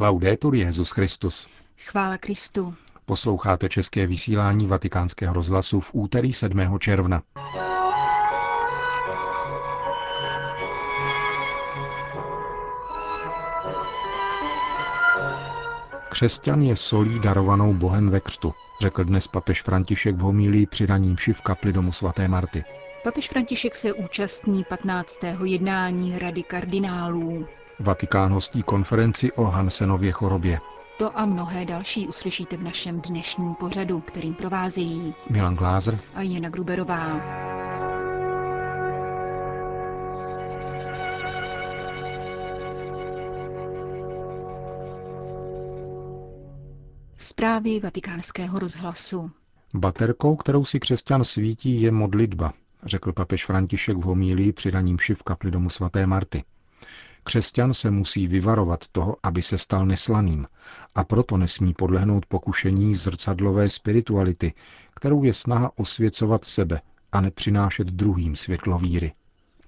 Laudetur Jezus Christus. Chvála Kristu. Posloucháte české vysílání Vatikánského rozhlasu v úterý 7. června. Křesťan je solí darovanou Bohem ve křtu, řekl dnes papež František v homílii při raním v kapli domu svaté Marty. Papež František se účastní 15. jednání Rady kardinálů. Vatikán hostí konferenci o Hansenově chorobě. To a mnohé další uslyšíte v našem dnešním pořadu, kterým provázejí Milan Glázer a Jana Gruberová. Zprávy vatikánského rozhlasu. Baterkou, kterou si křesťan svítí, je modlitba, řekl papež František v homílii při raním v kapli domu svaté Marty. Křesťan se musí vyvarovat toho, aby se stal neslaným a proto nesmí podlehnout pokušení zrcadlové spirituality, kterou je snaha osvěcovat sebe a nepřinášet druhým světlo víry.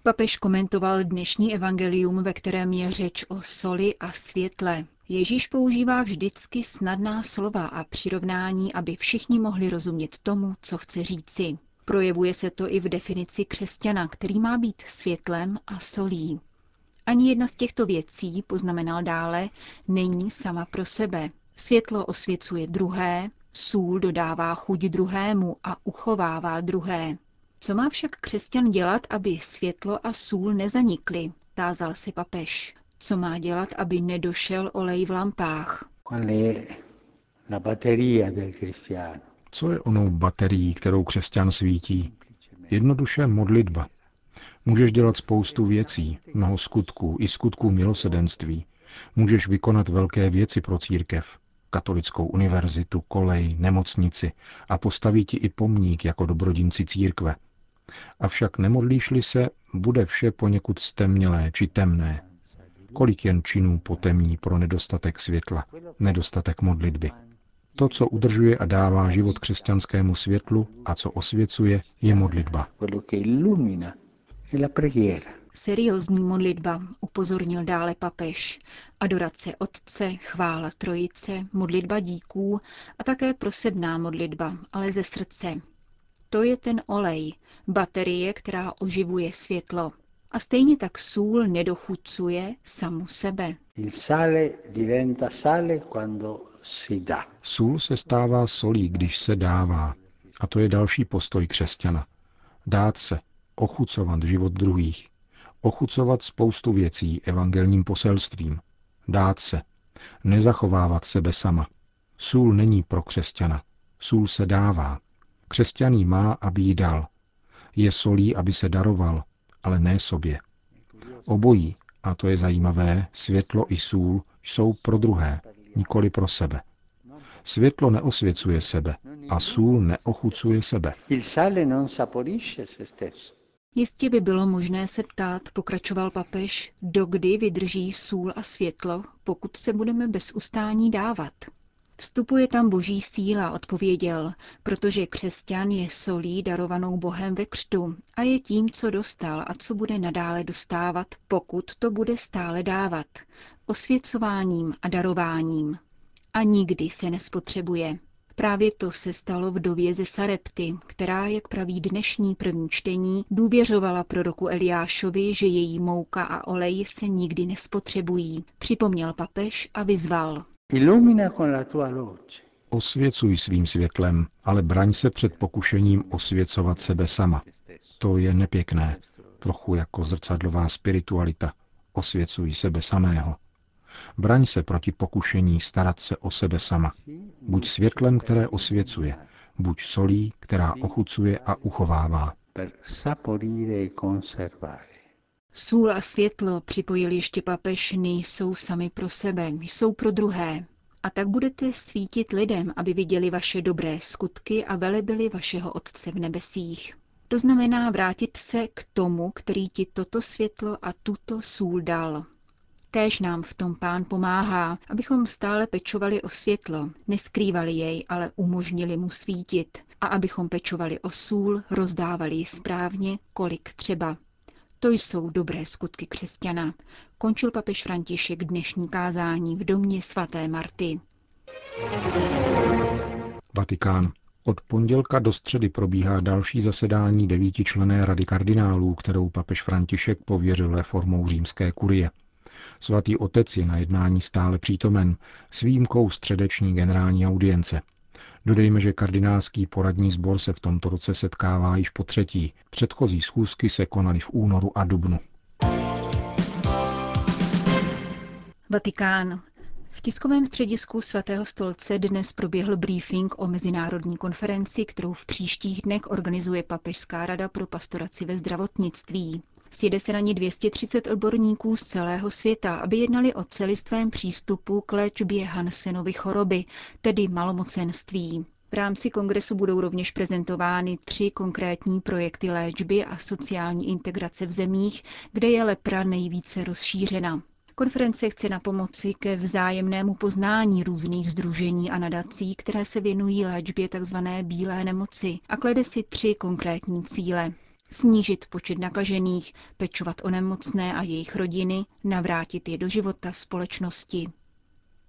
Papež komentoval dnešní evangelium, ve kterém je řeč o soli a světle. Ježíš používá vždycky snadná slova a přirovnání, aby všichni mohli rozumět tomu, co chce říci. Projevuje se to i v definici křesťana, který má být světlem a solí. Ani jedna z těchto věcí, poznamenal dále, není sama pro sebe. Světlo osvěcuje druhé, sůl dodává chuť druhému a uchovává druhé. Co má však křesťan dělat, aby světlo a sůl nezanikly, tázal si papež. Co má dělat, aby nedošel olej v lampách? Co je onou baterií, kterou křesťan svítí? Jednoduše modlitba. Můžeš dělat spoustu věcí, mnoho skutků, i skutků milosedenství. Můžeš vykonat velké věci pro církev, katolickou univerzitu, kolej, nemocnici a postaví ti i pomník jako dobrodinci církve. Avšak nemodlíš-li se, bude vše poněkud stemnělé či temné. Kolik jen činů potemní pro nedostatek světla, nedostatek modlitby. To, co udržuje a dává život křesťanskému světlu a co osvěcuje, je modlitba. Seriózní modlitba, upozornil dále papež. Adorace Otce, chvála Trojice, modlitba díků a také prosebná modlitba, ale ze srdce. To je ten olej, baterie, která oživuje světlo. A stejně tak sůl nedochucuje samu sebe. Sůl se stává solí, když se dává. A to je další postoj křesťana. Dát se, ochucovat život druhých, ochucovat spoustu věcí evangelním poselstvím, dát se, nezachovávat sebe sama. Sůl není pro křesťana, sůl se dává. Křesťaný má, aby jí dal. Je solí, aby se daroval, ale ne sobě. Obojí, a to je zajímavé, světlo i sůl jsou pro druhé, nikoli pro sebe. Světlo neosvěcuje sebe a sůl neochucuje sebe. Jistě by bylo možné se ptát, pokračoval papež, dokdy vydrží sůl a světlo, pokud se budeme bez ustání dávat. Vstupuje tam boží síla, odpověděl, protože křesťan je solí darovanou Bohem ve křtu a je tím, co dostal a co bude nadále dostávat, pokud to bude stále dávat, osvěcováním a darováním. A nikdy se nespotřebuje. Právě to se stalo vdově ze Sarepty, která, jak praví dnešní první čtení, důvěřovala proroku Eliášovi, že její mouka a olej se nikdy nespotřebují. Připomněl papež a vyzval. Osvěcuj svým světlem, ale braň se před pokušením osvěcovat sebe sama. To je nepěkné, trochu jako zrcadlová spiritualita. Osvěcuj sebe samého. Braň se proti pokušení starat se o sebe sama. Buď světlem, které osvěcuje, buď solí, která ochucuje a uchovává. Sůl a světlo, připojil ještě papež, nejsou sami pro sebe, jsou pro druhé. A tak budete svítit lidem, aby viděli vaše dobré skutky a velebili vašeho Otce v nebesích. To znamená vrátit se k tomu, který ti toto světlo a tuto sůl dal. Kéž nám v tom pán pomáhá, abychom stále pečovali o světlo, neskrývali jej, ale umožnili mu svítit a abychom pečovali o sůl, rozdávali ji správně, kolik třeba. To jsou dobré skutky křesťana. končil papež František dnešní kázání v domě svaté Marty. Vatikán. Od pondělka do středy probíhá další zasedání devítičlené rady kardinálů, kterou papež František pověřil reformou římské kurie. Svatý otec je na jednání stále přítomen, s výjimkou středeční generální audience. Dodejme, že kardinálský poradní sbor se v tomto roce setkává již po třetí. Předchozí schůzky se konaly v únoru a dubnu. Vatikán. V tiskovém středisku svatého stolce dnes proběhl briefing o mezinárodní konferenci, kterou v příštích dnech organizuje Papežská rada pro pastoraci ve zdravotnictví. Sjede se na ní 230 odborníků z celého světa, aby jednali o celistvém přístupu k léčbě Hansenovy choroby, tedy malomocenství. V rámci kongresu budou rovněž prezentovány tři konkrétní projekty léčby a sociální integrace v zemích, kde je lepra nejvíce rozšířena. Konference chce na pomoci ke vzájemnému poznání různých združení a nadací, které se věnují léčbě tzv. bílé nemoci a klade si tři konkrétní cíle. Snížit počet nakažených, pečovat o nemocné a jejich rodiny, navrátit je do života společnosti.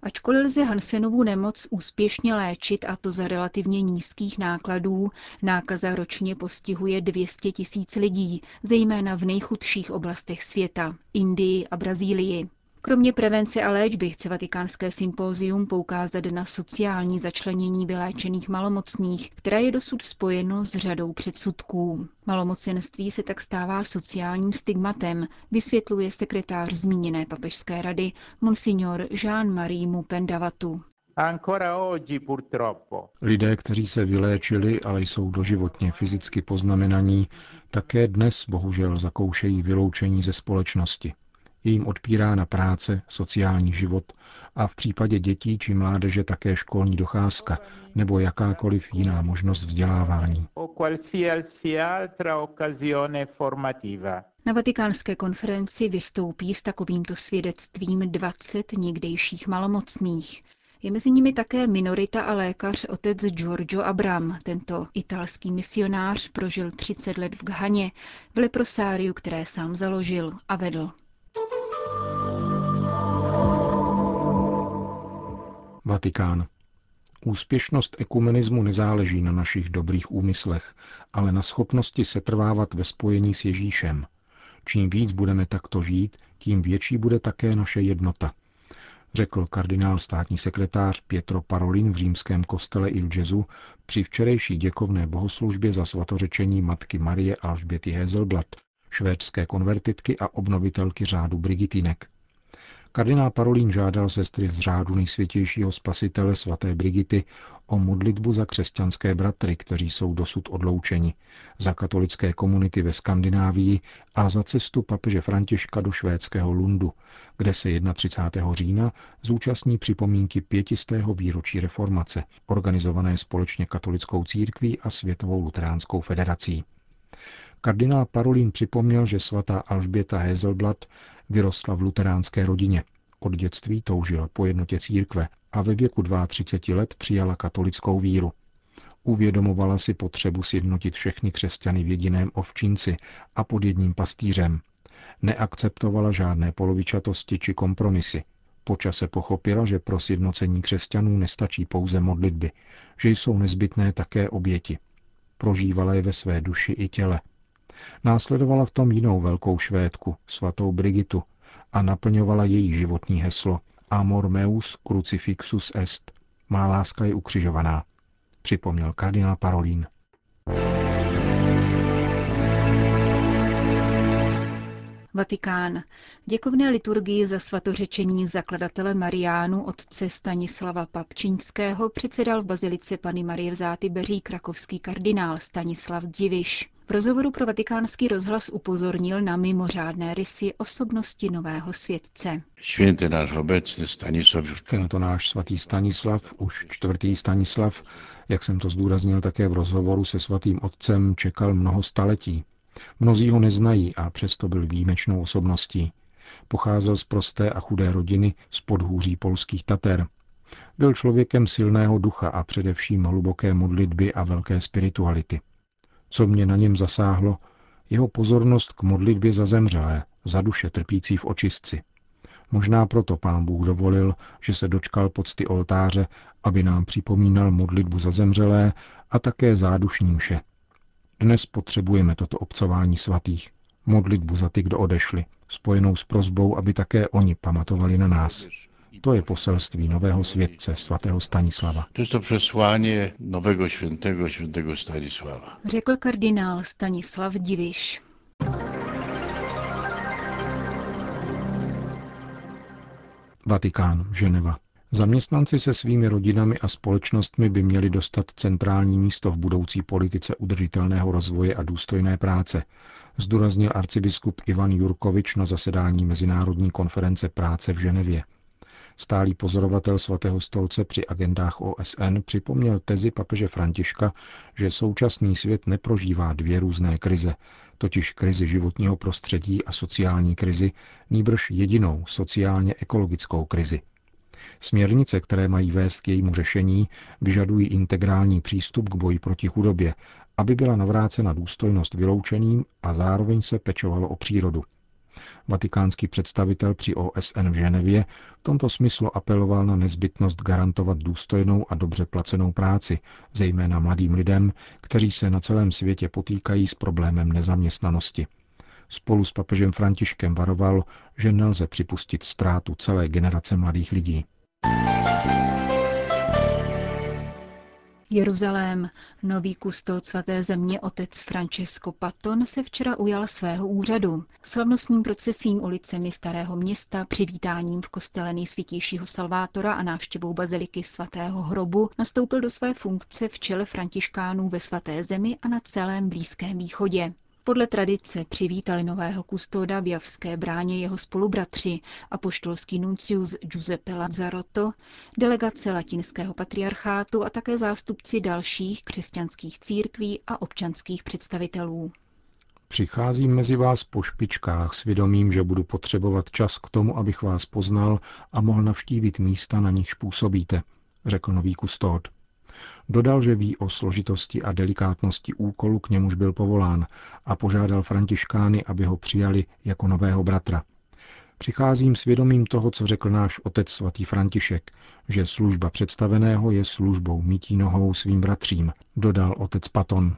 Ačkoliv lze Hansenovu nemoc úspěšně léčit a to za relativně nízkých nákladů, nákaza ročně postihuje 200 tisíc lidí, zejména v nejchudších oblastech světa, Indii a Brazílii. Kromě prevence a léčby chce vatikánské sympózium poukázat na sociální začlenění vyléčených malomocných, které je dosud spojeno s řadou předsudků. Malomocenství se tak stává sociálním stigmatem, vysvětluje sekretář zmíněné papežské rady Monsignor Jean-Marie Mupendavatu. Lidé, kteří se vyléčili, ale jsou doživotně fyzicky poznamenaní, také dnes bohužel zakoušejí vyloučení ze společnosti je jim odpírána práce, sociální život a v případě dětí či mládeže také školní docházka nebo jakákoliv jiná možnost vzdělávání. Na vatikánské konferenci vystoupí s takovýmto svědectvím 20 někdejších malomocných. Je mezi nimi také minorita a lékař otec Giorgio Abram. Tento italský misionář prožil 30 let v Ghaně, v leprosáriu, které sám založil a vedl. Vatikán. Úspěšnost ekumenismu nezáleží na našich dobrých úmyslech, ale na schopnosti setrvávat ve spojení s Ježíšem. Čím víc budeme takto žít, tím větší bude také naše jednota, řekl kardinál státní sekretář Pietro Parolin v římském kostele Il Gesù při včerejší děkovné bohoslužbě za svatořečení matky Marie Alžběty Hezelblad, švédské konvertitky a obnovitelky řádu Brigitinek. Kardinál Parolín žádal sestry z řádu nejsvětějšího spasitele svaté Brigity o modlitbu za křesťanské bratry, kteří jsou dosud odloučeni, za katolické komunity ve Skandinávii a za cestu papeže Františka do švédského Lundu, kde se 31. října zúčastní připomínky pětistého výročí reformace, organizované společně katolickou církví a Světovou luteránskou federací. Kardinál Parolín připomněl, že svatá Alžběta Hezelblad vyrostla v luteránské rodině. Od dětství toužila po jednotě církve a ve věku 32 let přijala katolickou víru. Uvědomovala si potřebu sjednotit všechny křesťany v jediném ovčinci a pod jedním pastýřem. Neakceptovala žádné polovičatosti či kompromisy. Počase pochopila, že pro sjednocení křesťanů nestačí pouze modlitby, že jsou nezbytné také oběti. Prožívala je ve své duši i těle, Následovala v tom jinou velkou švédku, svatou Brigitu, a naplňovala její životní heslo Amor meus crucifixus est. Má láska je ukřižovaná, připomněl kardinál Parolín. Vatikán. Děkovné liturgii za svatořečení zakladatele Mariánu otce Stanislava Papčínského předsedal v bazilice Pany Marie v Beří krakovský kardinál Stanislav Diviš. V rozhovoru pro vatikánský rozhlas upozornil na mimořádné rysy osobnosti nového světce. Tento náš svatý Stanislav, už čtvrtý Stanislav, jak jsem to zdůraznil také v rozhovoru se svatým otcem, čekal mnoho staletí. Mnozí ho neznají a přesto byl výjimečnou osobností. Pocházel z prosté a chudé rodiny z podhůří polských Tater. Byl člověkem silného ducha a především hluboké modlitby a velké spirituality. Co mě na něm zasáhlo, jeho pozornost k modlitbě za zemřelé, za duše trpící v očistci. Možná proto pán Bůh dovolil, že se dočkal pocty oltáře, aby nám připomínal modlitbu za zemřelé a také zádušní mše. Dnes potřebujeme toto obcování svatých, modlitbu za ty, kdo odešli, spojenou s prozbou, aby také oni pamatovali na nás. To je poselství nového světce, svatého Stanislava. To je to přeslání nového světého, světého Stanislava. Řekl kardinál Stanislav Diviš. Vatikán, Ženeva. Zaměstnanci se svými rodinami a společnostmi by měli dostat centrální místo v budoucí politice udržitelného rozvoje a důstojné práce, zdůraznil arcibiskup Ivan Jurkovič na zasedání Mezinárodní konference práce v Ženevě. Stálý pozorovatel svatého stolce při agendách OSN připomněl tezi papeže Františka, že současný svět neprožívá dvě různé krize, totiž krizi životního prostředí a sociální krizi, nýbrž jedinou sociálně ekologickou krizi. Směrnice, které mají vést k jejímu řešení, vyžadují integrální přístup k boji proti chudobě, aby byla navrácena důstojnost vyloučeným a zároveň se pečovalo o přírodu. Vatikánský představitel při OSN v Ženevě v tomto smyslu apeloval na nezbytnost garantovat důstojnou a dobře placenou práci, zejména mladým lidem, kteří se na celém světě potýkají s problémem nezaměstnanosti. Spolu s papežem Františkem varoval, že nelze připustit ztrátu celé generace mladých lidí. Jeruzalém. Nový kustod svaté země otec Francesco Paton se včera ujal svého úřadu. Slavnostním procesím ulicemi Starého města, přivítáním v kostele nejsvětějšího Salvátora a návštěvou baziliky svatého hrobu nastoupil do své funkce v čele františkánů ve svaté zemi a na celém Blízkém východě. Podle tradice přivítali nového kustoda v Javské bráně jeho spolubratři, apoštolský nuncius Giuseppe Lazzarotto, delegace latinského patriarchátu a také zástupci dalších křesťanských církví a občanských představitelů. Přicházím mezi vás po špičkách s vědomím, že budu potřebovat čas k tomu, abych vás poznal a mohl navštívit místa, na nichž působíte, řekl nový kustód. Dodal, že ví o složitosti a delikátnosti úkolu, k němuž byl povolán a požádal františkány, aby ho přijali jako nového bratra. Přicházím svědomím toho, co řekl náš otec svatý František, že služba představeného je službou mytí nohou svým bratřím, dodal otec Paton.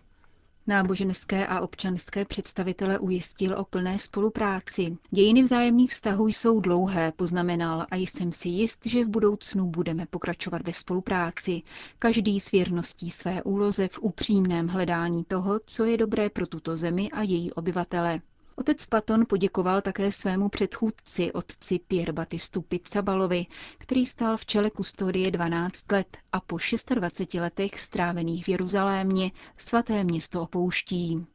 Náboženské a občanské představitele ujistil o plné spolupráci. Dějiny vzájemných vztahů jsou dlouhé, poznamenal, a jsem si jist, že v budoucnu budeme pokračovat ve spolupráci, každý s věrností své úloze v upřímném hledání toho, co je dobré pro tuto zemi a její obyvatele. Otec Paton poděkoval také svému předchůdci, otci Pierre Batistu Pizzabalovi, který stál v čele kustodie 12 let a po 26 letech strávených v Jeruzalémě svaté město opouští.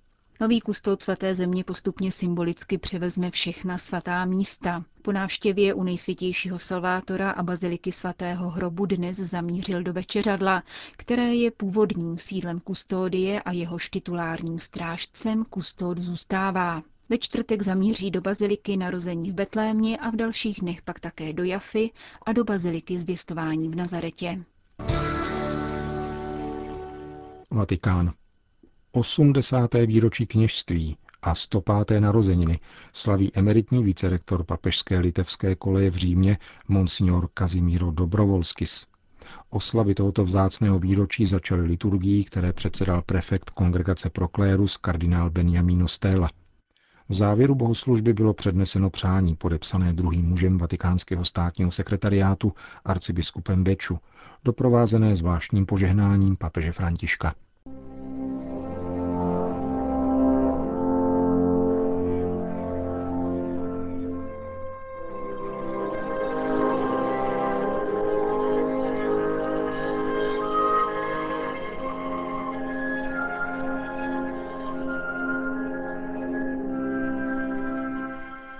Nový kustod svaté země postupně symbolicky převezme všechna svatá místa. Po návštěvě u nejsvětějšího Salvátora a baziliky svatého hrobu dnes zamířil do večeřadla, které je původním sídlem kustodie a jeho titulárním strážcem kustod zůstává. Ve čtvrtek zamíří do baziliky narození v Betlémě a v dalších dnech pak také do Jafy a do baziliky zvěstování v Nazaretě. Vatikán. 80. výročí kněžství a 105. narozeniny slaví emeritní vicerektor papežské litevské koleje v Římě monsignor Kazimíro Dobrovolskis. Oslavy tohoto vzácného výročí začaly liturgií, které předsedal prefekt kongregace Proklérus kardinál Benjamino Stella – v závěru bohoslužby bylo předneseno přání podepsané druhým mužem vatikánského státního sekretariátu arcibiskupem Beču, doprovázené zvláštním požehnáním papeže Františka.